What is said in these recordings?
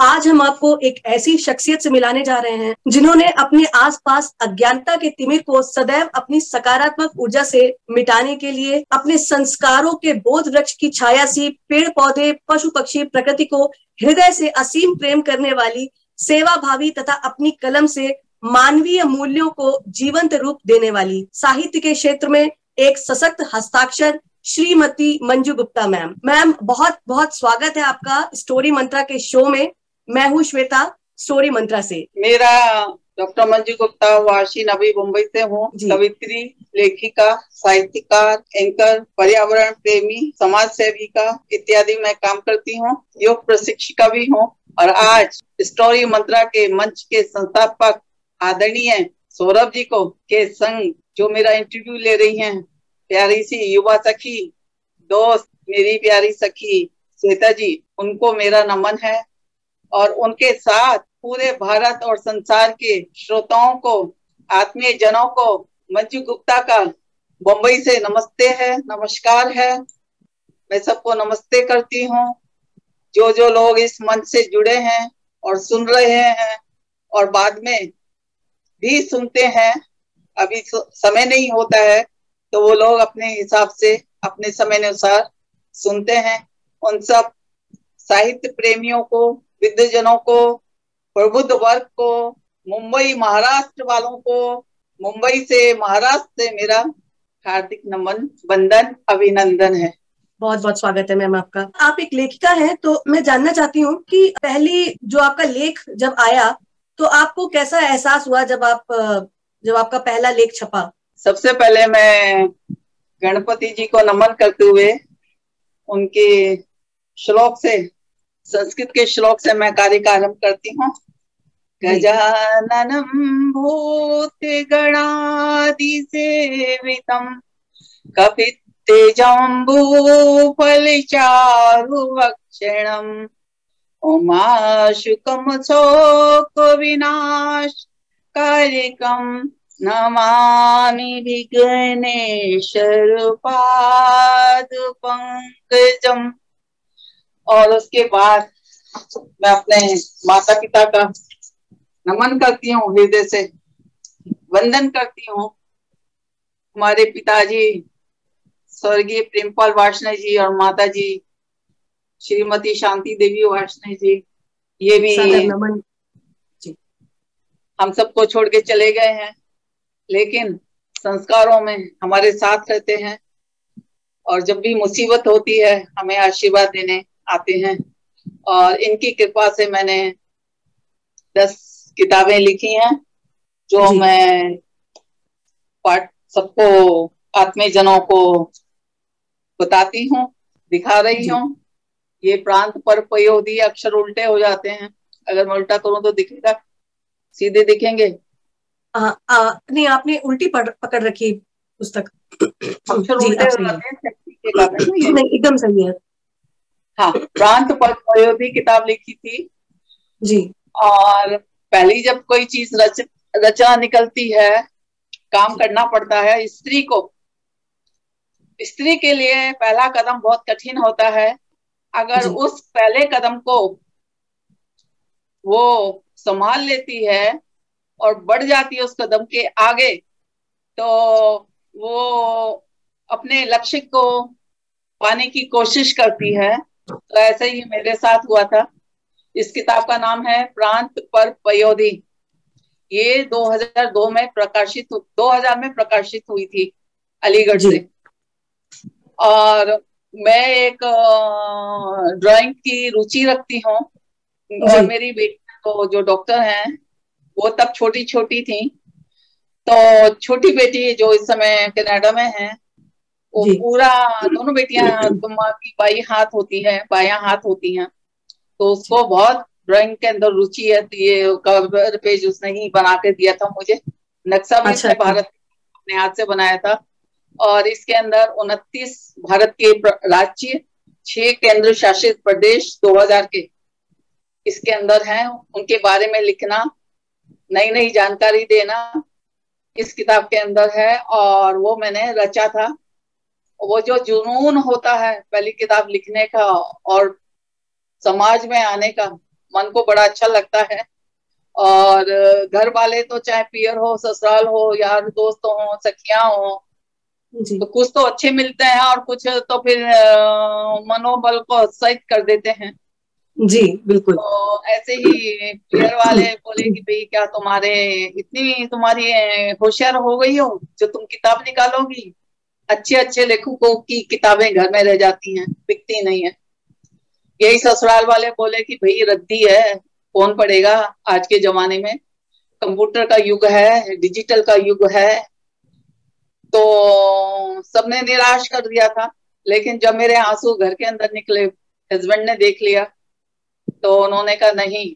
आज हम आपको एक ऐसी शख्सियत से मिलाने जा रहे हैं, जिन्होंने अपने आसपास अज्ञानता के तिमिर को सदैव अपनी सकारात्मक ऊर्जा से मिटाने के लिए, अपने संस्कारों के बोध वृक्ष की छाया सी पेड़ पौधे पशु पक्षी प्रकृति को हृदय से असीम प्रेम करने वाली सेवा भावी तथा अपनी कलम से मानवीय मूल्यों को जीवंत रूप देने वाली साहित्य के क्षेत्र में एक सशक्त हस्ताक्षर, श्रीमती मंजू गुप्ता मैम। मैम बहुत बहुत स्वागत है आपका स्टोरी मंत्रा के शो में। मैं हूँ श्वेता स्टोरी मंत्रा से। मेरा डॉक्टर मंजू गुप्ता वाशी नवी मुंबई से हूँ। कवित्री लेखिका साहित्यकार एंकर पर्यावरण प्रेमी समाज सेविका इत्यादि मैं काम करती हूँ। योग प्रशिक्षिका भी हूँ। और आज स्टोरी मंत्रा के मंच के संस्थापक आदरणीय सौरभ जी को के संग जो मेरा इंटरव्यू ले रही हैं प्यारी सी युवा सखी दोस्त मेरी प्यारी सखी श्वेता जी उनको मेरा नमन है। और उनके साथ पूरे भारत और संसार के श्रोताओं को, आत्मीय जनों को, मंजू गुप्ता का मुंबई से नमस्ते है, नमस्कार है। मैं सबको नमस्ते करती हूँ। जो जो लोग इस मंच से जुड़े हैं और सुन रहे हैं और बाद में भी सुनते हैं, अभी समय नहीं होता है तो वो लोग अपने हिसाब से, अपने समय अनुसार सुनते हैं। उन सब साहित्य प्रेमियों को विद्यजनों को प्रबुद्ध वर्ग को मुंबई महाराष्ट्र वालों को मुंबई से महाराष्ट्र से मेरा हार्दिक नमन बंदन अभिनंदन है। बहुत बहुत स्वागत है मैम आपका। आप एक लेखिका हैं तो मैं जानना चाहती हूँ कि पहली जो आपका लेख जब आया तो आपको कैसा एहसास हुआ जब आप जब आपका पहला लेख छपा? सबसे पहले मैं गणपति जी को नमन करते हुए उनके श्लोक से संस्कृत के श्लोक से मैं कार्य का आरंभ करती हूँ। गजाननम भूत गणादि सेवितम कपित फल चारु वक्षणम उमाशुकम शोक विनाश कार्यकम नमामि विघ्नेश्वर पाद पंकजम और उसके बाद मैं अपने माता पिता का नमन करती हूँ हृदय से वंदन करती हूँ। हमारे पिताजी स्वर्गीय प्रेमपाल वार्षण जी और माता जी श्रीमती शांति देवी वार्षण जी ये भी नमन। हम सबको छोड़ के चले गए हैं लेकिन संस्कारों में हमारे साथ रहते हैं और जब भी मुसीबत होती है हमें आशीर्वाद देने आते हैं। और इनकी कृपा से मैंने दस किताबें लिखी हैं जो मैं पाठ सबको आत्मीय जनों को बताती हूँ दिखा रही हूँ। ये प्रांत पर पयोधी अक्षर उल्टे हो जाते हैं। अगर मैं उल्टा करूँ तो दिखेगा? सीधे दिखेंगे? आ, आ, नहीं आपने उल्टी पकड़ रखी पुस्तक। अक्षर उल्टे हो जाते हैं। एकदम सही है। हाँ प्रांत पर किताब लिखी थी। जी। और पहली जब कोई चीज़ रच रचना निकलती है काम करना पड़ता है स्त्री को स्त्री के लिए पहला कदम बहुत कठिन होता है। अगर उस पहले कदम को वो संभाल लेती है और बढ़ जाती है उस कदम के आगे तो वो अपने लक्ष्य को पाने की कोशिश करती है। तो ऐसे ही मेरे साथ हुआ था। इस किताब का नाम है प्रांत पर पयोधी। ये 2002 में प्रकाशित 2000 में प्रकाशित हुई थी अलीगढ़ से। और मैं एक ड्राइंग की रुचि रखती हूँ। और मेरी बेटी तो जो डॉक्टर हैं वो तब छोटी छोटी थी। तो छोटी बेटी जो इस समय कनाडा में है वो पूरा दोनों बेटियाँ माँ की बाई हाथ होती है बाया हाथ होती हैं। तो उसको बहुत ड्राइंग के अंदर रुचि है तो ये कवर पेज उसने ही बना के दिया था मुझे। नक्शा भी अच्छा, अच्छा, भारत अपने हाथ से बनाया था। और इसके अंदर उनतीस भारत के राज्य छह केंद्र शासित प्रदेश 2000 के। इसके अंदर हैं उनके बारे में लिखना नई नई जानकारी देना इस किताब के अंदर है और वो मैंने रचा था। वो जो जुनून होता है पहली किताब लिखने का और समाज में आने का मन को बड़ा अच्छा लगता है। और घर वाले तो चाहे पियर हो ससुराल हो यार दोस्त हो सखिया हो तो कुछ तो अच्छे मिलते हैं और कुछ तो फिर मनोबल को उत्साहित कर देते हैं। जी बिल्कुल। तो ऐसे ही पियर वाले बोले कि भाई क्या तुम्हारे इतनी तुम्हारी होशियार हो गई हो जो तुम किताब निकालोगी? अच्छे अच्छे लेखकों की किताबें घर में रह जाती हैं, बिकती नहीं है। यही ससुराल वाले बोले कि भाई, रद्दी है, कौन पढ़ेगा आज के जमाने में? कंप्यूटर का युग है, डिजिटल का युग है। तो सबने निराश कर दिया था, लेकिन जब मेरे आँसू घर के अंदर निकले हस्बैंड ने देख लिया तो उन्होंने कहा, नहीं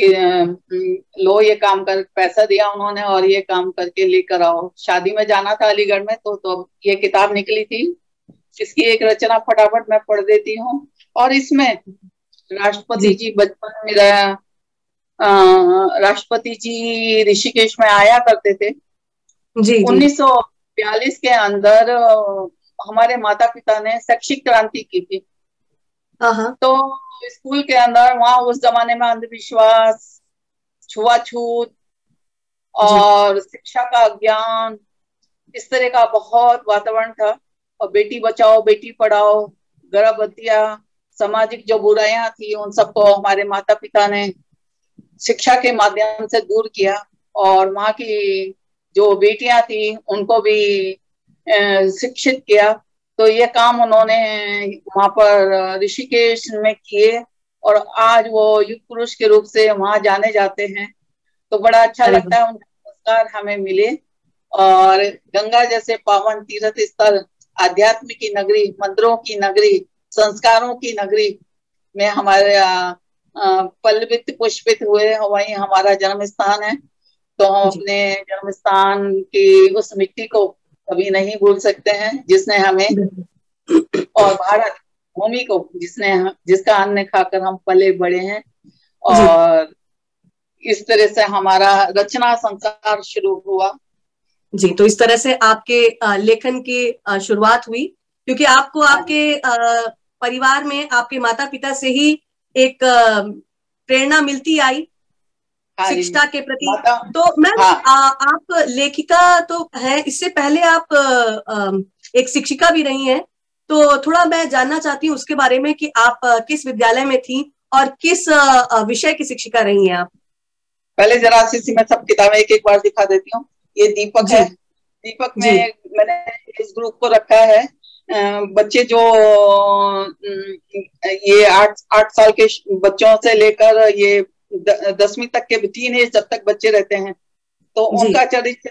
कि लो ये काम कर पैसा दिया उन्होंने और ये काम करके लेकर आओ। शादी में जाना था अलीगढ़ में तो तो ये किताब निकली थी इसकी एक रचना फटाफट मैं पढ़ देती हूँ। और इसमें राष्ट्रपति जी। बचपन मेरा राष्ट्रपति जी ऋषिकेश में आया करते थे। जी उन्नीस सौ बयालीस के अंदर हमारे माता पिता ने शैक्षिक क्रांति की थी। हाँ, हाँ। तो स्कूल के अंदर वहाँ उस जमाने में अंधविश्वास छुआछूत और शिक्षा का ज्ञान इस तरह का बहुत वातावरण था। और बेटी बचाओ बेटी पढ़ाओ गर्भवतिया सामाजिक जो बुराइयाँ थी उन सबको हमारे माता पिता ने शिक्षा के माध्यम से दूर किया। और वहाँ की जो बेटियाँ थी उनको भी शिक्षित किया। तो ये काम उन्होंने वहाँ पर ऋषिकेश में किए और आज वो युग पुरुष के रूप से वहाँ जाने जाते हैं। तो बड़ा अच्छा लगता है उनके पुरस्कार हमें मिले। और गंगा जैसे पावन तीर्थ स्थल आध्यात्म की नगरी मंदिरों की नगरी संस्कारों की नगरी में हमारे पल्लवित पुष्पित हुए वही हमारा जन्म स्थान है। तो हम अपने जन्म स्थान की उस मिट्टी को कभी नहीं भूल सकते हैं जिसने हमें और भारत भूमि को जिसने जिसका अन्न खाकर हम पले बड़े हैं और इस तरह से हमारा रचना संसार शुरू हुआ। जी तो इस तरह से आपके लेखन की शुरुआत हुई क्योंकि आपको आपके परिवार में आपके माता पिता से ही एक प्रेरणा मिलती आई शिक्षा के प्रति। तो मैम हाँ। आप लेखिका तो है इससे पहले आप आ, एक शिक्षिका भी रही हैं। तो थोड़ा मैं जानना चाहती हूँ उसके बारे में कि आप किस विद्यालय में थी और किस विषय की शिक्षिका रही हैं आप? पहले जरा सी मैं सब किताबें एक एक बार दिखा देती हूँ। ये दीपक है। दीपक में मैंने इस ग्रुप को रखा है। बच्चे जो ये आठ आठ साल के बच्चों से लेकर ये दसवीं तक के टीन एज जब तक बच्चे रहते हैं तो उनका चरित्र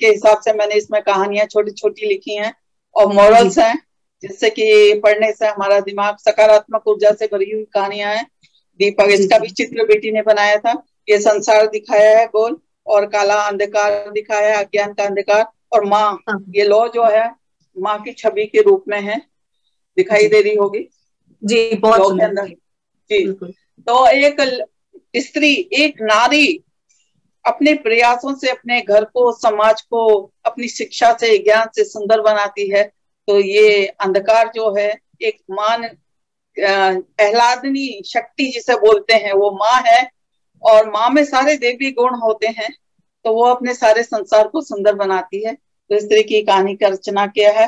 के हिसाब से मैंने इसमें कहानियाँ छोटी छोटी लिखी हैं और मॉरल्स हैं जिससे कि पढ़ने से हमारा दिमाग सकारात्मक ऊर्जा से भरी हुई कहानियाँ हैं। दीपक इसका भी चित्र बेटी ने बनाया था। ये संसार दिखाया है गोल और काला अंधकार दिखाया है अज्ञान का अंधकार और माँ हाँ। ये लो जो है माँ की छवि के रूप में है दिखाई दे रही होगी। जी बहुत के अंदर। जी। तो एक स्त्री, एक नारी अपने प्रयासों से, अपने घर को, समाज को, अपनी शिक्षा से, ज्ञान से सुंदर बनाती है। तो ये अंधकार जो है, एक मान एहलादनी शक्ति जिसे बोलते हैं, वो माँ है और माँ में सारे देवी गुण होते हैं तो वो अपने सारे संसार को सुंदर बनाती है। तो इस तरह की कहानी का रचना किया है।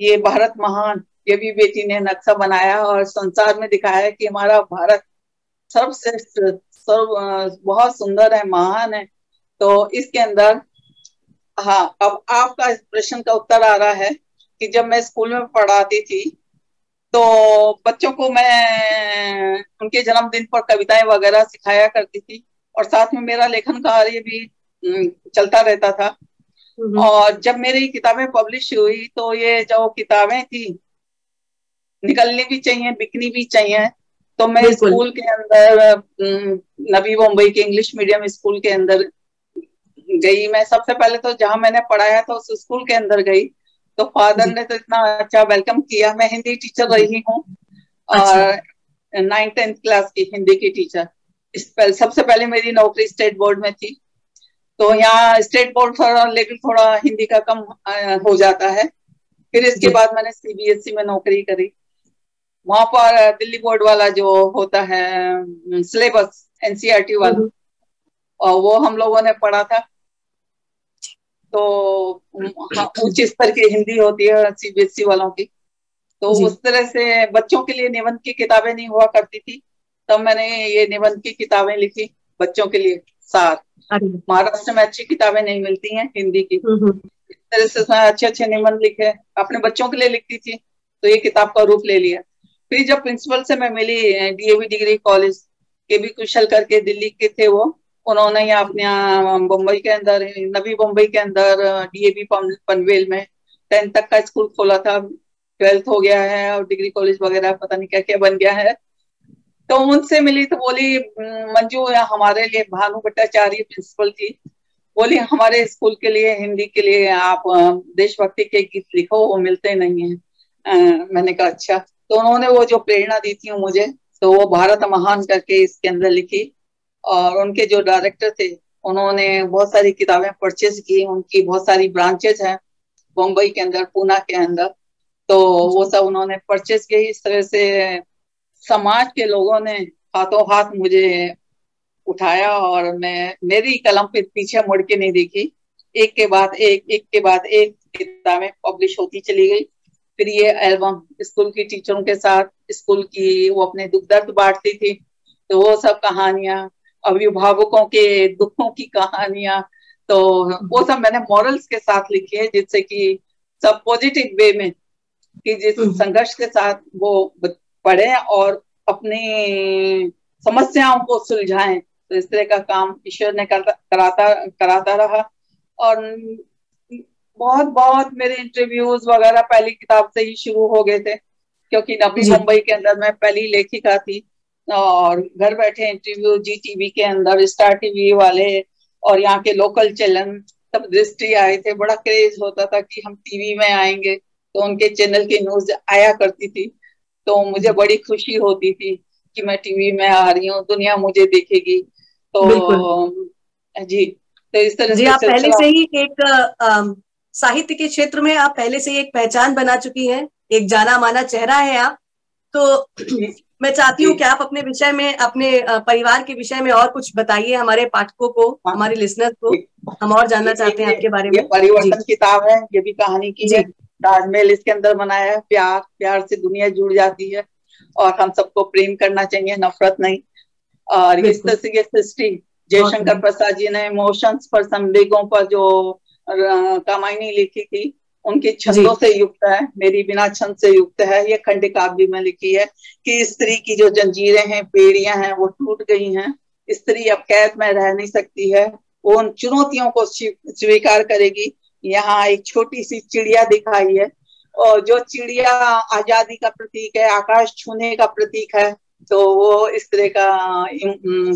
ये भारत महान, ये भी बेटी ने नक्शा बनाया और संसार में दिखाया है कि हमारा भारत सर्वश्रेष्ठ सर्व बहुत सुंदर है महान है। तो इसके अंदर हाँ अब आपका इस प्रश्न का उत्तर आ रहा है कि जब मैं स्कूल में पढ़ाती थी तो बच्चों को मैं उनके जन्मदिन पर कविताएँ वगैरह सिखाया करती थी और साथ में मेरा लेखन कार्य भी चलता रहता था। और जब मेरी किताबें पब्लिश हुई तो ये जो किताबें थी निकलनी भी चाहिए बिकनी भी चाहिए तो मैं स्कूल के अंदर नवी मुंबई के इंग्लिश मीडियम स्कूल के अंदर गई मैं। सबसे पहले तो जहाँ मैंने पढ़ाया था उस स्कूल के अंदर गई। तो फादर ने तो इतना अच्छा वेलकम किया। मैं हिंदी टीचर रही हूँ अच्छा। और नाइन टेंथ क्लास की हिंदी की टीचर पहले, सबसे पहले मेरी नौकरी स्टेट बोर्ड में थी। तो यहाँ स्टेट बोर्ड थोड़ा लेकिन थोड़ा हिंदी का कम हो जाता है। फिर इसके बाद मैंने सीबीएसई में नौकरी करी। वहाँ पर दिल्ली बोर्ड वाला जो होता है सिलेबस एनसीआरटी वाला हम्म। और वो हम लोगों ने पढ़ा था। तो हाँ, उच्च स्तर की हिंदी होती है सीबीएसई वालों की। तो उस तरह से बच्चों के लिए निबंध की किताबें नहीं हुआ करती थी। तब मैंने ये निबंध की किताबें लिखी बच्चों के लिए सार। महाराष्ट्र में अच्छी किताबें नहीं मिलती हैं हिंदी की। हम्म, हम्म। इस तरह से अच्छे अच्छे निबंध लिखे अपने बच्चों के लिए लिखती थी तो ये किताब का रूप ले लिया। फिर जब प्रिंसिपल से मैं मिली डीएवी डिग्री कॉलेज के भी कुशल करके दिल्ली के थे वो, उन्होंने यहाँ अपने मुंबई के अंदर, नवी मुंबई के अंदर डीएवी पनवेल में टेंथ तक का स्कूल खोला था। ट्वेल्थ हो गया है और डिग्री कॉलेज वगैरह पता नहीं क्या क्या बन गया है। तो उनसे मिली तो बोली मंजू, हमारे लिए भानु भट्टाचार्य प्रिंसिपल थी बोली, हमारे स्कूल के लिए, हिंदी के लिए आप देशभक्ति के गीत लिखो, वो मिलते नहीं है। मैंने कहा अच्छा। तो उन्होंने वो जो प्रेरणा दी थी मुझे तो वो भारत महान करके इसके अंदर लिखी और उनके जो डायरेक्टर थे, उन्होंने बहुत सारी किताबें परचेज की, उनकी बहुत सारी ब्रांचेज हैं मुंबई के अंदर पूना के अंदर। तो वो सब उन्होंने परचेज की इस तरह से समाज के लोगों ने हाथों हाथ मुझे उठाया और मैं, मेरी कलम पे पीछे मुड़ के नहीं देखी। एक के बाद एक एक के बाद एक किताबें पब्लिश होती चली गई। फिर ये एल्बम स्कूल की टीचरों के साथ स्कूल की वो अपने दुख दर्द बांटती थी तो वो सब कहानियाँ अभिभावकों के दुखों की कहानियाँ तो वो सब मैंने मॉरल्स के साथ लिखी है जिससे कि सब पॉजिटिव वे में कि जिस हम्म। संघर्ष के साथ वो पढ़े और अपनी समस्याओं को सुलझाएँ तो इस तरह का काम ईश्वर ने करता कराता कराता रहा और बहुत बहुत मेरे इंटरव्यूज़ वगैरह पहली किताब से ही शुरू हो गए थे क्योंकि नवी मुंबई के अंदर मैं पहली लेखिका थी और घर बैठे इंटरव्यू जी टीवी के अंदर स्टार टीवी वाले और यहाँ के लोकल चैनल सब दृष्टि आए थे। बड़ा क्रेज होता था कि हम टीवी में आएँगे तो उनके चैनल की न्यूज़ आया करती थी तो मुझे बड़ी खुशी होती थी कि मैं टीवी में आ रही हूँ दुनिया मुझे देखेगी। तो जी तो इस तरह जी आप पहले से ही एक साहित्य के क्षेत्र में आप पहले से ही एक पहचान बना चुकी हैं एक जाना माना चेहरा है आप। तो मैं चाहती हूँ कि आप अपने विषय में अपने परिवार के विषय में और कुछ बताइए हमारे पाठकों को हाँ। हमारे लिसनर्स को। हम और जानना चाहते हैं आपके बारे में। परिवर्तन किताब है ये भी कहानी की है। ताजमहल इसके अंदर बनाया है प्यार प्यार से दुनिया जुड़ जाती है और हम सबको प्रेम करना चाहिए नफरत नहीं। और इस तरह से सृष्टि जयशंकर प्रसाद जी ने इमोशंस पर संवेगों पर जो कामायनी लिखी थी। उनके छंदों से युक्त है मेरी बिना छंद से युक्त है। ये खंड काव्य में लिखी है कि स्त्री की जो जंजीरें हैं पेड़ियाँ हैं वो टूट गई हैं। स्त्री अब कैद में रह नहीं सकती है। वो उन चुनौतियों को स्वीकार करेगी। यहाँ एक छोटी सी चिड़िया दिखाई है। और जो चिड़िया आज़ादी का प्रतीक है आकाश छूने का प्रतीक है तो वो इस तरह का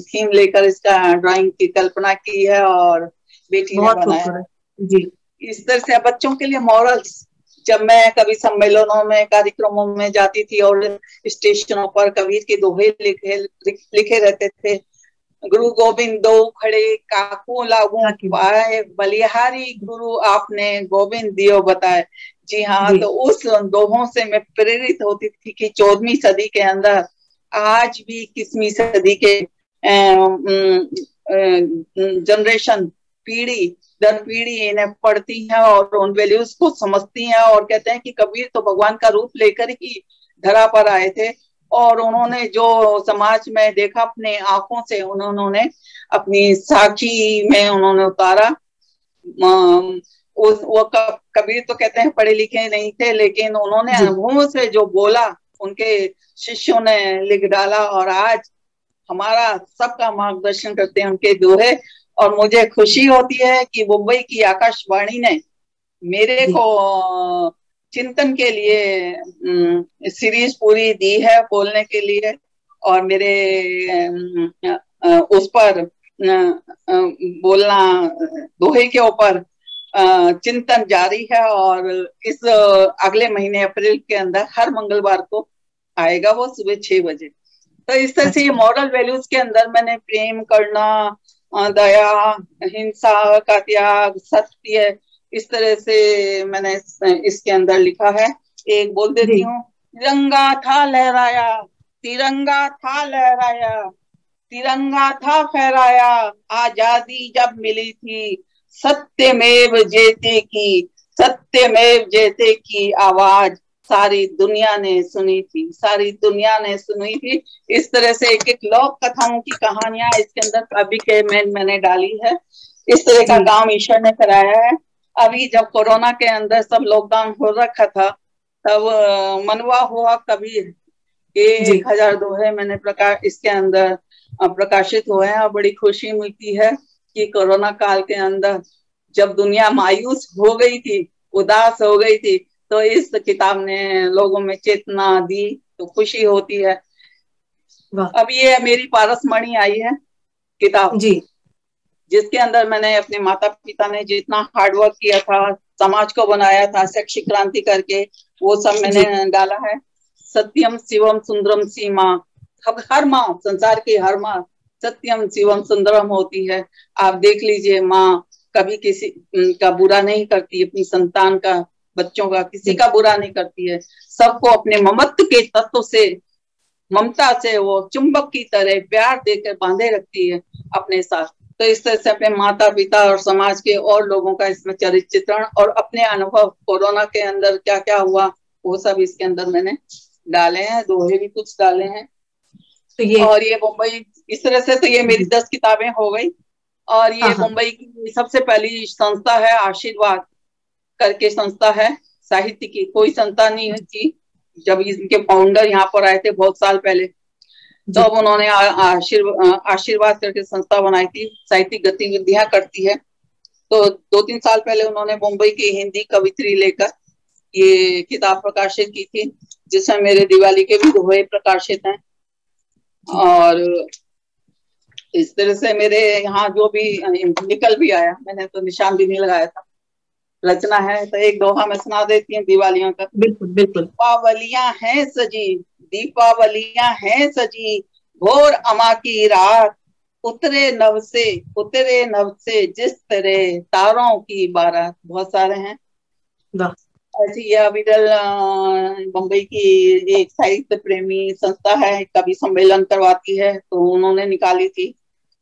थीम लेकर इसका ड्राइंग की कल्पना की है और बेटी ने बनाया जी। इस तरह से बच्चों के लिए मॉरल्स जब मैं कभी सम्मेलनों में कार्यक्रमों में जाती थी और स्टेशनों पर कबीर के दोहे लिखे लिखे रहते थे गुरु गोविंद दो खड़े काकू लागू पाए बलिहारी गुरु आपने गोविंद दियो बताए। जी हाँ तो उस दोहों से मैं प्रेरित होती थी कि चौदहवीं सदी के अंदर आज भी किसवीं सदी के जनरेशन पीढ़ी दर पीढ़ी इन्हें पढ़ती हैं और उन वैल्यूज़ को समझती हैं और कहते हैं कि कबीर तो भगवान का रूप लेकर ही धरा पर आए थे। और उन्होंने जो समाज में देखा अपने आँखों से उन्होंने अपनी साखी में उन्होंने उतारा। वो कबीर तो कहते हैं पढ़े लिखे नहीं थे लेकिन उन्होंने अनुभवों से जो बोला उनके शिष्यों ने लिख डाला और आज हमारा सबका मार्गदर्शन करते हैं उनके दोहे। और मुझे खुशी होती है कि मुंबई की आकाशवाणी ने मेरे को चिंतन के लिए सीरीज़ पूरी दी है बोलने के लिए और मेरे उस पर बोलना दोहे के ऊपर चिंतन जारी है और इस अगले महीने अप्रैल के अंदर हर मंगलवार को आएगा वो सुबह छह बजे तो इस तरह से ये मॉरल अच्छा। वैल्यूज़ के अंदर मैंने प्रेम करना दया हिंसा का त्याग सत्य इस तरह से मैंने इसके अंदर लिखा है। एक बोल देती हूँ तिरंगा था लहराया तिरंगा था लहराया तिरंगा था फहराया आज़ादी जब मिली थी सत्यमेव जेते की सत्यमेव जेते की आवाज़ सारी दुनिया ने सुनी थी सारी दुनिया ने सुनी थी। इस तरह से एक एक लोक कथाओं की कहानियाँ इसके अंदर कभी के मैं मैंने डाली है। इस तरह का काम ईश्वर ने कराया है। अभी जब कोरोना के अंदर सब लॉकडाउन हो रखा था तब मनवा हुआ कभी एक हज़ार दोहे मैंने प्रकाश इसके अंदर प्रकाशित हुए हैं। और बड़ी खुशी मिलती है कि कोरोना काल के अंदर जब दुनिया मायूस हो गई थी उदास हो गई थी तो इस किताब ने लोगों में चेतना दी तो खुशी होती है। अब ये मेरी पारस मणि आई है किताब। जी। जिसके अंदर मैंने अपने माता पिता ने जितना हार्डवर्क किया था समाज को बनाया था शैक्षिक क्रांति करके वो सब मैंने डाला है। सत्यम शिवम सुंदरम सीमा। अब हर माँ संसार की हर माँ सत्यम शिवम सुंदरम होती है। आप देख लीजिए माँ कभी किसी का बुरा नहीं करती अपनी संतान का बच्चों का किसी का बुरा नहीं करती है। सबको अपने ममत्व के तत्व से ममता से वो चुंबक की तरह प्यार देकर बांधे रखती है अपने साथ। तो इस तरह से अपने माता पिता और समाज के और लोगों का इसमें चरित्र चित्रण और अपने अनुभव कोरोना के अंदर क्या क्या हुआ वो सब इसके अंदर मैंने डाले हैं दोहे भी कुछ डाले हैं। तो ये और ये मुंबई इस तरह से तो ये मेरी दस किताबें हो गई। और ये हाँ, हाँ। मुंबई की सबसे पहली संस्था है आशीर्वाद। करके संस्था है। साहित्य की कोई संस्था नहीं थी जब इनके फाउंडर यहाँ पर आए थे बहुत साल पहले तो उन्होंने आशीर्वाद आशीर्वाद करके संस्था बनाई थी। साहित्यिक गतिविधियाँ करती है। तो दो तीन साल पहले उन्होंने मुंबई की हिंदी कवित्री लेकर ये किताब प्रकाशित की थी, जिसमें मेरे दिवाली के भी दोहे प्रकाशित हैं। और इस तरह से मेरे यहाँ जो भी निकल भी आया, मैंने तो निशान भी नहीं लगाया था। रचना है तो एक दोहा में सुना देती हूँ दिवालियों का। बिल्कुल बिल्कुल। दीपावलियाँ हैं सजी दीपावलियाँ हैं सजी घोर अमा की रात। उतरे नव से उतरे नव से जिस तरह तारों की बारात। बहुत सारे हैं। ऐसी यह अविरल मुंबई की एक साहित्य प्रेमी संस्था है कभी सम्मेलन करवाती है तो उन्होंने निकाली थी।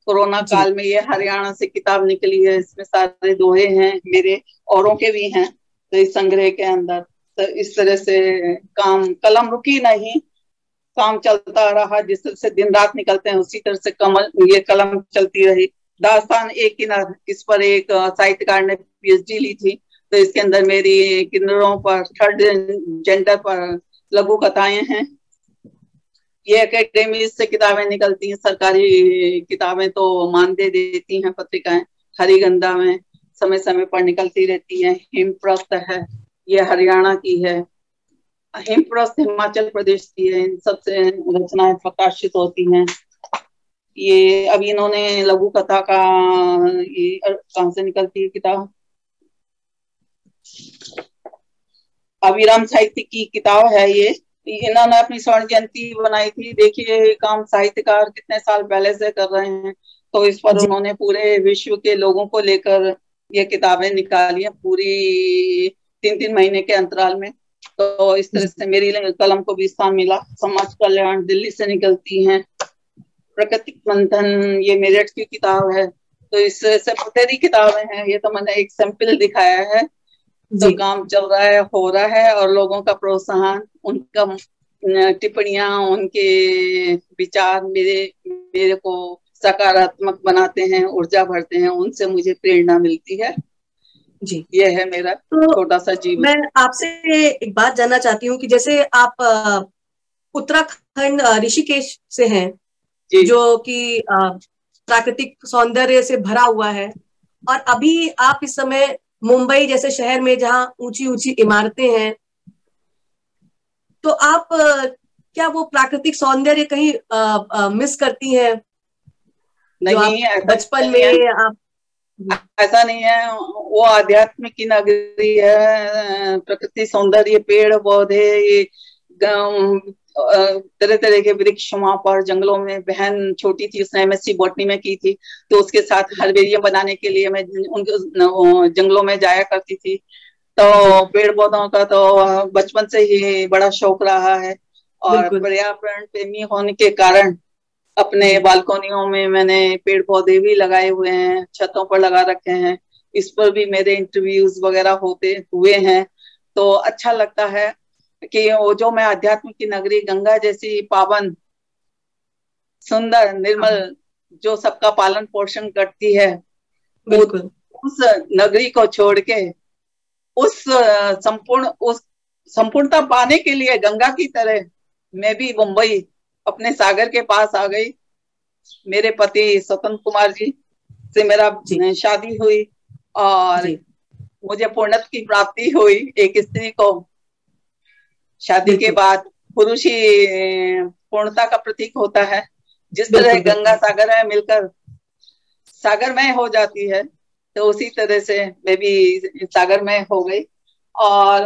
कोरोना काल में ये हरियाणा से किताब निकली है इसमें सारे दोहे हैं मेरे औरों के भी हैं तो इस संग्रह के अंदर। तो इस तरह से काम कलम रुकी नहीं काम चलता रहा जिस तरह से दिन रात निकलते हैं उसी तरह से कमल ये कलम चलती रही। दास्तान एक किनार इस पर एक साहित्यकार ने पीएचडी ली थी तो इसके अंदर मेरी किन्नरों पर थर्ड जेंडर पर लघु कथाएँ हैं ये अकेडमी से किताबें निकलती हैं, सरकारी किताबें तो मानदेय देती हैं, पत्रिकाएँ, हरिगंधा में समय समय पर निकलती रहती है। हिमप्रस्थ है, ये हरियाणा की है। हिमप्रस्थ हिमाचल प्रदेश की है, इन सबसे रचनाएँ प्रकाशित होती हैं। ये अभी इन्होंने लघु कथा का, ये, कहाँ से निकलती है किताब? अभिराम साहित्य की किताब है ये। इन्होंने अपनी स्वर्ण जयंती बनाई थी। देखिए काम साहित्यकार कितने साल पहले से कर रहे हैं तो इस पर उन्होंने पूरे विश्व के लोगों को लेकर ये किताबें निकाली है पूरी तीन तीन महीने के अंतराल में। तो इस तरह से मेरी कलम को भी स्थान मिला। समाज कल्याण दिल्ली से निकलती है। प्रकृतिक मंथन ये मेरठ की किताब है। तो इस तरह से बतेरी किताबें हैं। ये तो मैंने एक सैंपल दिखाया है। तो काम चल रहा है हो रहा है और लोगों का प्रोत्साहन उनका टिप्पणियाँ उनके विचार मेरे मेरे को सकारात्मक बनाते हैं ऊर्जा भरते हैं उनसे मुझे प्रेरणा मिलती है। जी। ये है मेरा तो छोटा सा जीवन। मैं आपसे एक बात जानना चाहती हूँ कि जैसे आप उत्तराखंड ऋषिकेश से हैं जो। कि प्राकृतिक सौंदर्य से भरा हुआ है और अभी आप इस समय मुंबई जैसे शहर में जहाँ ऊँची ऊँची इमारतें हैं तो आप क्या वो प्राकृतिक सौंदर्य कहीं आ, आ, मिस करती हैं? नहीं बचपन में आप ऐसा नहीं है। वो आध्यात्मिक की नगरी है। प्रकृति सौंदर्य पेड़ पौधे तरह तरह के वृक्ष वहाँ पर जंगलों में बहन छोटी थी उसने एमएससी बॉटनी में की थी तो उसके साथ हर्बेरियम बनाने के लिए मैं उनके जंगलों में जाया करती थी। तो पेड़ पौधों का तो बचपन से ही बड़ा शौक रहा है और पर्यावरण प्रेमी होने के कारण अपने बालकोनियों में मैंने पेड़ पौधे भी लगाए हुए हैं छतों पर लगा रखे हैं। इस पर भी मेरे इंटरव्यूज़ वगैरह होते हुए हैं तो अच्छा लगता है। कि वो जो मैं अध्यात्म की नगरी गंगा जैसी पावन सुंदर निर्मल जो सबका पालन पोषण करती है उस नगरी को छोड़ के उस संपूर्ण उस संपूर्णता पाने के लिए गंगा की तरह मैं भी मुंबई अपने सागर के पास आ गई। मेरे पति स्वतंत्र कुमार जी से मेरा शादी हुई और मुझे पूर्णत की प्राप्ति हुई एक स्त्री को। शादी के बाद पुरुष ही पूर्णता का प्रतीक होता है। जिस तरह गंगा सागर में मिलकर सागर में हो जाती है तो उसी तरह से मैं भी सागर में हो गई। और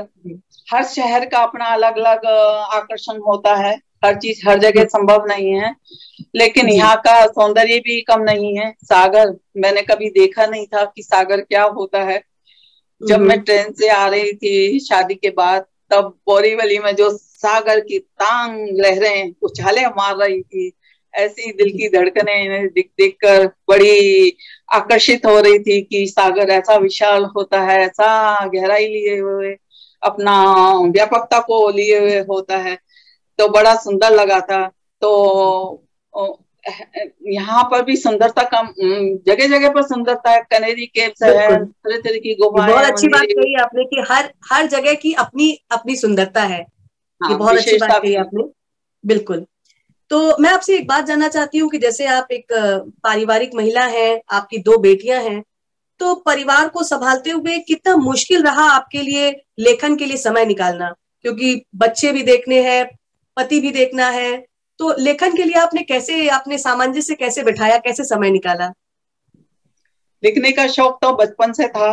हर शहर का अपना अलग अलग आकर्षण होता है। हर चीज़ हर जगह संभव नहीं है। लेकिन यहाँ का सौंदर्य भी कम नहीं है। सागर मैंने कभी देखा नहीं था कि सागर क्या होता है। जब मैं ट्रेन से आ रही थी शादी के बाद तब बोरीवली में जो सागर की तांग लहरें उछाले मार रही थी। ऐसी दिल की धड़कने दिख दिख कर बड़ी आकर्षित हो रही थी कि सागर ऐसा विशाल होता है, ऐसा गहराई लिए हुए, अपना व्यापकता को लिए हुए होता है। तो बड़ा सुंदर लगा था। तो यहाँ पर भी सुंदरता कम जगह जगह पर सुंदरता है कनेरी केव्स है तरह तरह की गुफाएँ बहुत अच्छी बात कही आपने कि हर हर जगह की अपनी अपनी सुंदरता है। हाँ, ये बहुत अच्छी बात कही आपने। बिल्कुल। तो मैं आपसे एक बात जानना चाहती हूँ कि जैसे आप एक पारिवारिक महिला हैं आपकी दो बेटियाँ हैं तो परिवार को संभालते हुए कितना मुश्किल रहा आपके लिए लेखन के लिए समय निकालना? क्योंकि बच्चे भी देखने हैं पति भी देखना है तो लेखन के लिए आपने कैसे आपने सामंजस्य कैसे बैठाया कैसे समय निकाला? लिखने का शौक तो बचपन से था।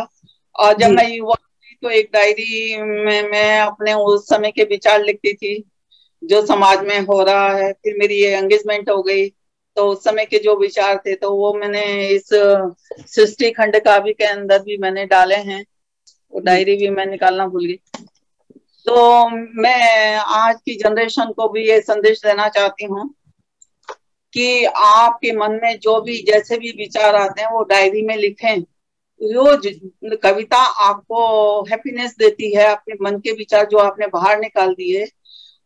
और जब मैं युवा थी तो एक डायरी में मैं अपने उस समय के विचार लिखती थी जो समाज में हो रहा है। फिर मेरी ये एंगेजमेंट हो गई। तो उस समय के जो विचार थे तो वो मैंने इस सृष्टि खंड काव्य के अंदर भी मैंने डाले हैं। वो डायरी भी मैं निकालना भूल गई। तो मैं आज की जनरेशन को भी ये संदेश देना चाहती हूँ कि आपके मन में जो भी, जैसे भी विचार आते हैं, वो डायरी में लिखें। जो कविता आपको हैप्पीनेस देती है अपने मन के विचार जो आपने बाहर निकाल दिए,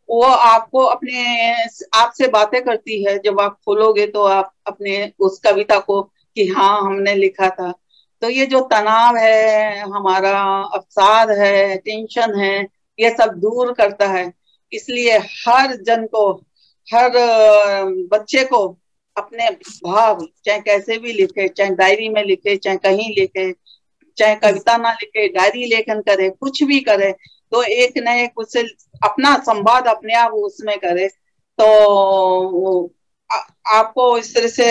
वो आपको अपने आपसे बातें करती है। जब आप खोलोगे तो आप अपने उस कविता को कि हाँ हमने लिखा था। तो ये जो तनाव है, हमारा अवसाद है टेंशन है ये सब दूर करता है। इसलिए हर जन को हर बच्चे को अपने भाव चाहे कैसे भी लिखे चाहे डायरी में लिखे चाहे कहीं लिखे चाहे कविता ना लिखे डायरी लेखन करे कुछ भी करे तो एक नए कुछ अपना संवाद अपने आप उसमें करे। तो आ, आपको इस तरह से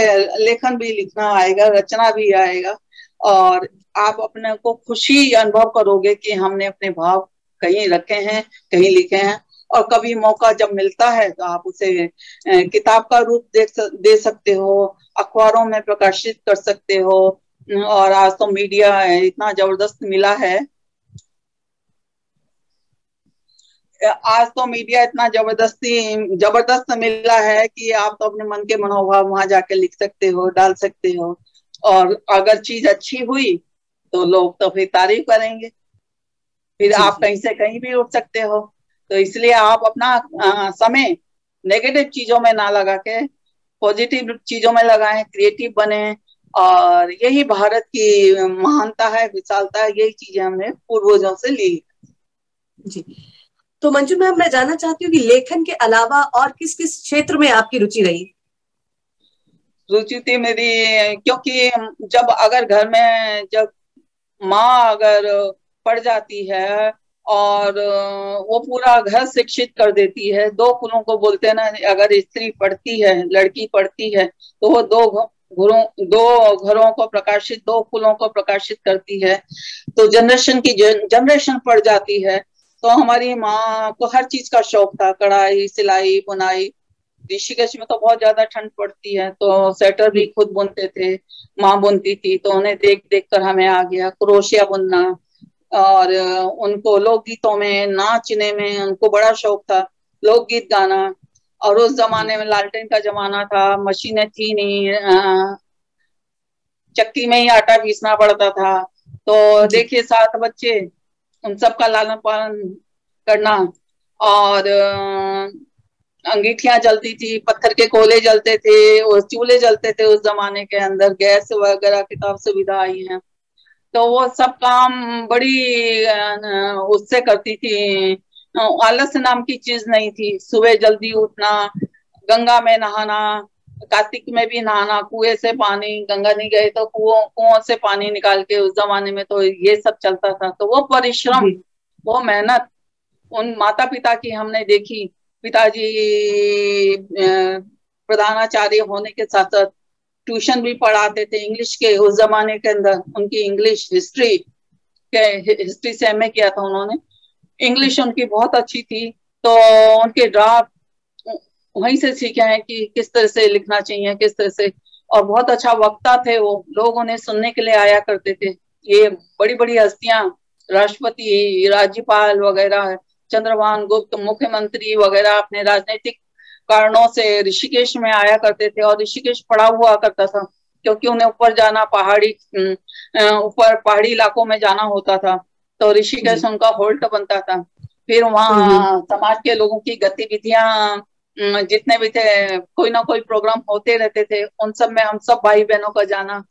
लेखन भी लिखना आएगा रचना भी आएगा और आप अपने को खुशी अनुभव करोगे कि हमने अपने भाव कहीं रखे हैं, कहीं लिखे हैं, और कभी मौका जब मिलता है तो आप उसे किताब का रूप देख दे सकते हो, अखबारों में प्रकाशित कर सकते हो और आज तो मीडिया इतना ज़बरदस्त मिला है। आज तो मीडिया इतना ज़बरदस्ती, ज़बरदस्त मिला है कि आप तो अपने मन के मनोभाव वहाँ जाके लिख सकते हो, डाल सकते हो, और अगर चीज़ अच्छी हुई तो लोग तो फिर तारीफ़ करेंगे। फिर आप कहीं से कहीं भी उठ सकते हो। तो इसलिए आप अपना आ, समय नेगेटिव चीज़ों में ना लगा के पॉजिटिव चीज़ों में लगाएँ क्रिएटिव बने और यही भारत की महानता है विशालता है यही चीज़ें हमने पूर्वजों से ली जी। तो मंजू मैम मैं जानना चाहती हूँ कि लेखन के अलावा और किस किस क्षेत्र में आपकी रुचि रही? रुचि थी मेरी क्योंकि जब अगर घर में जब माँ अगर पड़ जाती है और वो पूरा घर शिक्षित कर देती है। दो कुलों को बोलते हैं ना, अगर स्त्री पढ़ती है, लड़की पढ़ती है तो वो दो घरों दो घरों को प्रकाशित, दो कुलों को प्रकाशित करती है। तो जनरेशन की जनरेशन पड़ जाती है। तो हमारी माँ को हर चीज़ का शौक था, कढ़ाई, सिलाई, बुनाई। ऋषिकेश में तो बहुत ज़्यादा ठंड पड़ती है तो स्वेटर भी खुद बुनते थे, माँ बुनती थी तो उन्हें देख देख कर हमें आ गया, क्रोशिया बुनना। और उनको लोकगीतों में नाचने में उनको बड़ा शौक था। लोकगीत गाना। और उस जमाने में लालटेन का जमाना था मशीनें थी नहीं चक्की में ही आटा पीसना पड़ता था। तो देखिए सात बच्चे उन सबका लालन पालन करना। और अंगीठियाँ जलती थी पत्थर के कोले जलते थे और चूल्हे जलते थे उस जमाने के अंदर। गैस वगैरह की काफ़ी सुविधा आई है। तो वो सब काम बड़ी उससे करती थी। आलस नाम की चीज़ नहीं थी। सुबह जल्दी उठना गंगा में नहाना कार्तिक में भी नहाना कुएँ से पानी गंगा नहीं गए तो कुओं कुओं से पानी निकाल के उस जमाने में तो ये सब चलता था। तो वो परिश्रम वो मेहनत उन माता पिता की हमने देखी। पिताजी प्रधानाचार्य होने के साथ साथ ट्यूशन भी पढ़ाते थे इंग्लिश के, उस जमाने के अंदर उनकी इंग्लिश हिस्ट्री के, हिस्ट्री से एम किया था उन्होंने। इंग्लिश उनकी बहुत अच्छी थी तो उनके ड्राफ्ट वहीं से सीखे हैं कि किस तरह से लिखना चाहिए, किस तरह से। और बहुत अच्छा वक्ता थे वो, लोग उन्हें सुनने के लिए आया करते थे। ये बड़ी बड़ी हस्तियाँ, राष्ट्रपति, राज्यपाल वगैरह, चंद्रभान गुप्त, मुख्यमंत्री वगैरह अपने राजनीतिक कारणों से ऋषिकेश में आया करते थे और ऋषिकेश पड़ा हुआ करता था क्योंकि उन्हें ऊपर जाना पहाड़ी ऊपर पहाड़ी इलाकों में जाना होता था तो ऋषिकेश उनका होल्ट बनता था। फिर वहाँ समाज के लोगों की गतिविधियाँ जितने भी थे कोई ना कोई प्रोग्राम होते रहते थे उन सब में हम सब भाई बहनों का जाना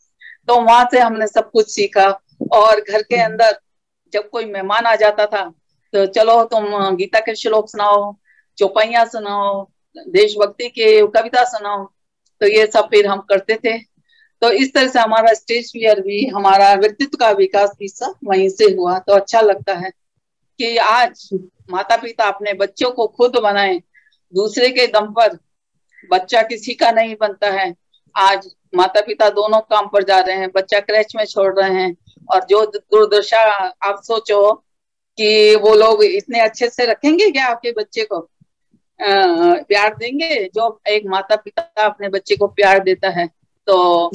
तो वहाँ से हमने सब कुछ सीखा और घर के अंदर जब कोई मेहमान आ जाता था तो चलो तुम गीता के श्लोक सुनाओ चौपाइया सुनाओ देशभक्ति के कविता सुनाओ। तो ये सब फिर हम करते थे। तो इस तरह से हमारा स्टेज फियर भी, हमारा व्यक्तित्व का विकास भी सब वहीं से हुआ। तो अच्छा लगता है कि आज माता पिता अपने बच्चों को खुद बनाए, दूसरे के दम पर बच्चा किसी का नहीं बनता है। आज माता पिता दोनों काम पर जा रहे हैं, बच्चा क्रैच में छोड़ रहे हैं और जो दुर्दशा, आप सोचो कि वो लोग इतने अच्छे से रखेंगे क्या आपके बच्चे को? प्यार देंगे जो एक माता पिता अपने बच्चे को प्यार देता है। तो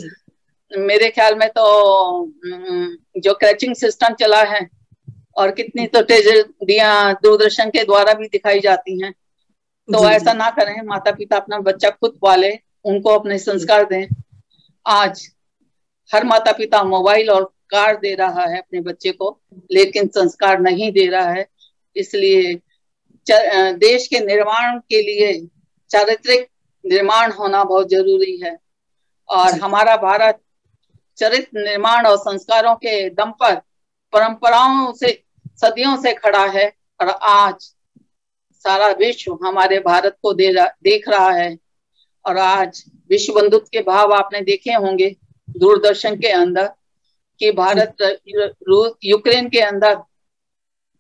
मेरे ख्याल में तो जो क्रैचिंग सिस्टम चला है और कितनी तो दिया दूरदर्शन के द्वारा भी दिखाई जाती हैं तो ऐसा ना करें माता पिता अपना बच्चा खुद पाले उनको अपने संस्कार दें। आज हर माता पिता मोबाइल और कार दे रहा है अपने बच्चे को लेकिन संस्कार नहीं दे रहा है इसलिए देश के निर्माण के लिए चारित्रिक निर्माण होना बहुत ज़रूरी है। और हमारा भारत चरित्र निर्माण और संस्कारों के दम पर परंपराओं से सदियों से खड़ा है और आज सारा विश्व हमारे भारत को दे रहा, देख रहा है। और आज विश्व बंधुत्व के भाव आपने देखे होंगे दूरदर्शन के अंदर कि भारत यूक्रेन के अंदर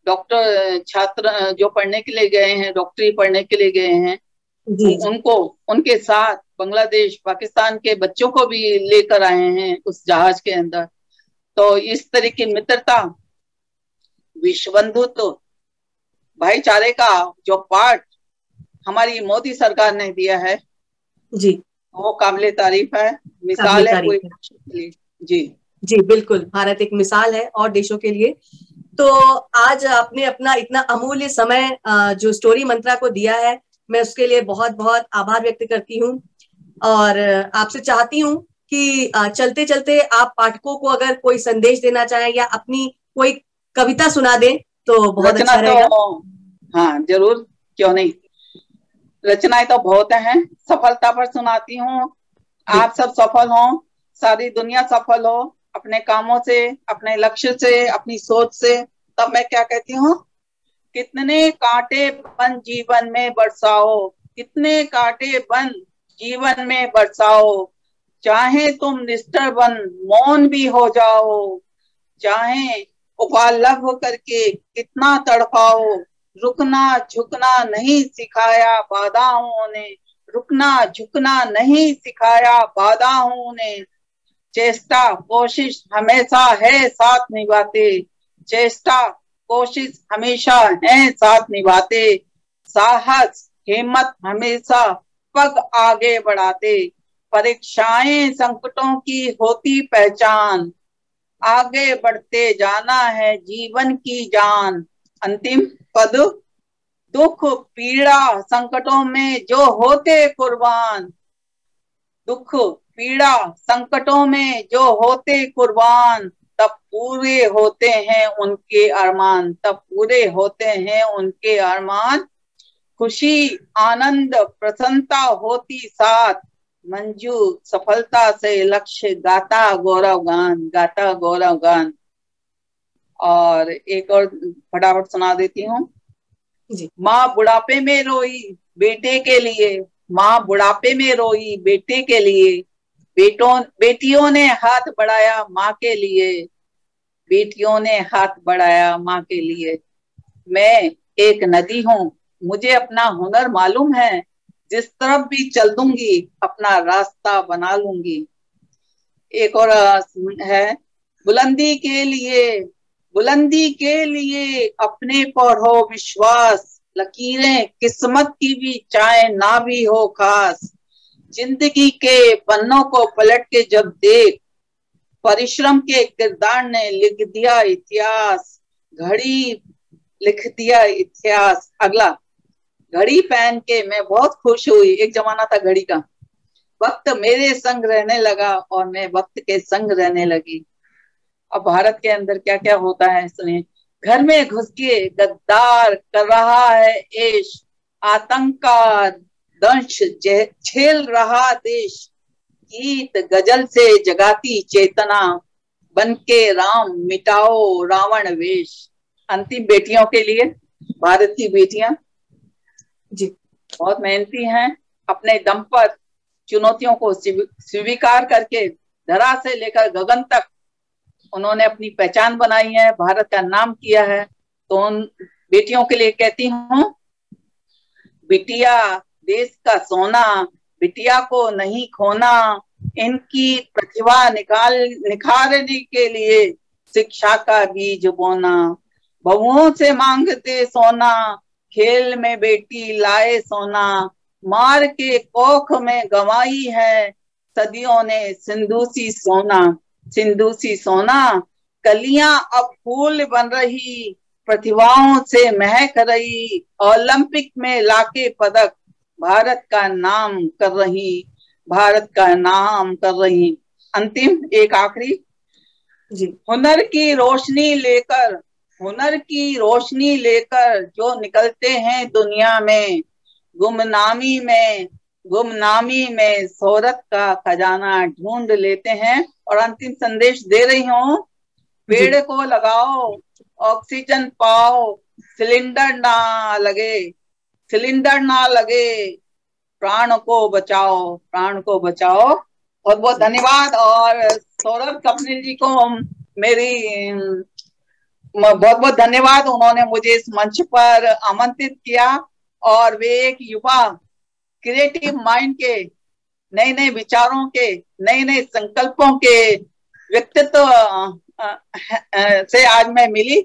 डॉक्टर छात्र जो पढ़ने के लिए गए हैं डॉक्टरी पढ़ने के लिए गए हैं जी, उनको उनके साथ बांग्लादेश पाकिस्तान के बच्चों को भी लेकर आए हैं उस जहाज़ के अंदर। तो इस तरह की मित्रता विश्व बंधुत्व तो भाईचारे का जो पार्ट हमारी मोदी सरकार ने दिया है जी। वो काबिल तारीफ़ है मिसाल है जी। जी बिल्कुल भारत एक मिसाल है और देशों के लिए तो आज आपने अपना इतना अमूल्य समय जो स्टोरी मंत्रा को दिया है मैं उसके लिए बहुत बहुत आभार व्यक्त करती हूँ। और आपसे चाहती हूँ कि चलते चलते आप पाठकों को अगर कोई संदेश देना चाहें या अपनी कोई कविता सुना दें तो बहुत अच्छा रहेगा। तो, हाँ ज़रूर क्यों नहीं? रचनाएँ तो बहुत हैं सफलता पर सुनाती हूँ। आप सब सफल हो सारी दुनिया सफल हो। अपने कामों से, अपने लक्ष्य से, अपनी सोच से, तब मैं क्या कहती हूँ? कितने कांटे बन जीवन में बरसाओ, कितने कांटे बन जीवन में बरसाओ। चाहे तुम निष्ठर बन, मौन भी हो जाओ। चाहे उपालभ करके कितना तड़पाओ। रुकना झुकना नहीं सिखाया बाधाओं ने, रुकना झुकना नहीं सिखाया बाधाओं ने। चेष्टा, कोशिश हमेशा है साथ निभाते। चेष्टा, कोशिश हमेशा है साथ निभाते। साहस, हिम्मत हमेशा पग आगे बढ़ाते। परीक्षाएँ संकटों की होती पहचान। आगे बढ़ते जाना है जीवन की जान। अंतिम पद, दुख, पीड़ा, संकटों में जो होते कुर्बान। दुख पीड़ा संकटों में जो होते कुर्बान तब पूरे होते हैं उनके अरमान। तब पूरे होते हैं उनके अरमान। खुशी आनंद प्रसन्नता होती साथ। मंजू सफलता से लक्ष्य गाता गौरव गान गाता गौरव गान। और एक और फटाफट सुना देती हूँ। माँ बुढ़ापे में रोई बेटे के लिए माँ बुढ़ापे में रोई बेटे के लिए। बेटों, बेटियों ने हाथ बढ़ाया माँ के लिए। बेटियों ने हाथ बढ़ाया माँ के लिए। मैं एक नदी हूँ, मुझे अपना हुनर मालूम है। जिस तरफ़ भी चल दूँगी, अपना रास्ता बना लूँगी। एक और है, बुलंदी के लिए, बुलंदी के लिए अपने पर हो विश्वास। लकीरें किस्मत की भी, चाहे ना भी हो खास। ज़िंदगी के पन्नों को पलट के जब देख, परिश्रम के किरदार ने लिख दिया इतिहास, घड़ी लिख दिया इतिहास। अगला, घड़ी पहन के मैं बहुत खुश हुई। एक जमाना था घड़ी का। वक्त मेरे संग रहने लगा और मैं वक्त के संग रहने लगी। अब भारत के अंदर क्या क्या होता है, सुनिए। घर में घुस के गद्दार कर रहा है एश आतंक का दंश झेल रहा देश। गीत गज़ल से जगाती चेतना। बन के राम मिटाओ रावण वेश। अंतिम बेटियों के लिए भारत की बेटियाँ। जी। बहुत मेहनती हैं। अपने दम पर चुनौतियों को स्वीकार करके धरा से लेकर गगन तक उन्होंने अपनी पहचान बनाई है भारत का नाम किया है। तो उन बेटियों के लिए कहती हूँ बिटिया देश का सोना, बिटिया को नहीं खोना, इनकी प्रतिभा निकाल, निखारने के लिए शिक्षा का बीज बोना। बहुओं से मांगते सोना, खेल में बेटी लाए सोना, मार के कोख में गवाई है, सदियों ने सिंधु सी सोना। सिंधु सी सोना, कलियाँ अब फूल बन रही, प्रतिभाओं से महक रही, ओलंपिक में लाके पदक। भारत का नाम कर रही भारत का नाम कर रही। अंतिम एक आखिरी। जी। हुनर की रोशनी लेकर हुनर की रोशनी लेकर जो निकलते हैं दुनिया में गुमनामी में गुमनामी में शोहरत का खजाना ढूंढ लेते हैं। और अंतिम संदेश दे रही हूँ पेड़ को लगाओ ऑक्सीजन पाओ सिलेंडर ना लगे। सिलेंडर ना लगे, प्राण को बचाओ, प्राण को बचाओ। बहुत बहुत धन्यवाद। और सौरभ कपिल जी को मेरी बहुत बहुत धन्यवाद। उन्होंने मुझे इस मंच पर आमंत्रित किया। और वे एक युवा क्रिएटिव माइंड के नए नए विचारों के नए नए संकल्पों के व्यक्तित्व से आज मैं मिली।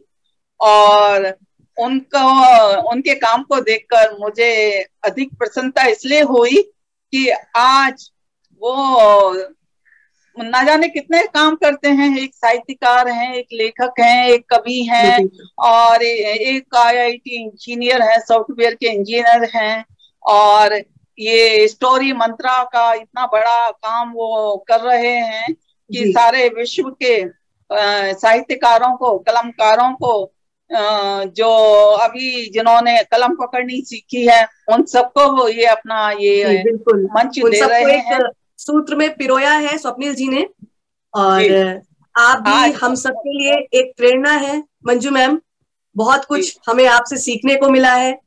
और उनको उनके काम को देखकर मुझे अधिक प्रसन्नता इसलिए हुई कि आज वो ना जाने कितने काम करते हैं। एक साहित्यकार हैं एक लेखक हैं एक कवि हैं और एक आईआईटी इंजीनियर है सॉफ्टवेयर के इंजीनियर हैं और ये स्टोरी मंत्रा का इतना बड़ा काम वो कर रहे हैं कि सारे विश्व के साहित्यकारों को कलमकारों को जो अभी जिन्होंने कलम पकड़नी सीखी है उन सबको वो ये अपना ये मंच दे रहे हैं। सूत्र में पिरोया है स्वप्निल जी ने। और आप भी हम सबके लिए एक प्रेरणा है मंजू मैम। बहुत कुछ हमें आपसे सीखने को मिला है।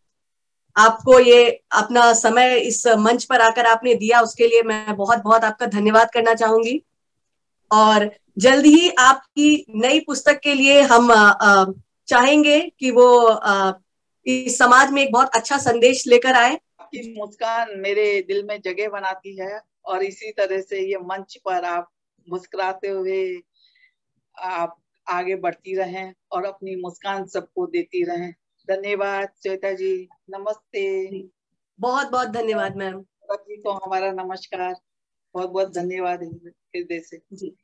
आपको ये अपना समय इस मंच पर आकर आपने दिया उसके लिए मैं बहुत बहुत आपका धन्यवाद करना चाहूँगी। और जल्द ही आपकी नई पुस्तक के लिए हम चाहेंगे कि वो इस समाज में एक बहुत अच्छा संदेश लेकर आए। आपकी मुस्कान मेरे दिल में जगह बनाती है और इसी तरह से ये मंच पर आप मुस्कुराते हुए आप आगे बढ़ती रहें और अपनी मुस्कान सबको देती रहें। धन्यवाद श्वेता जी। नमस्ते। बहुत बहुत धन्यवाद मैम। जी को हमारा नमस्कार। बहुत बहुत धन्यवाद हृदय से। जी।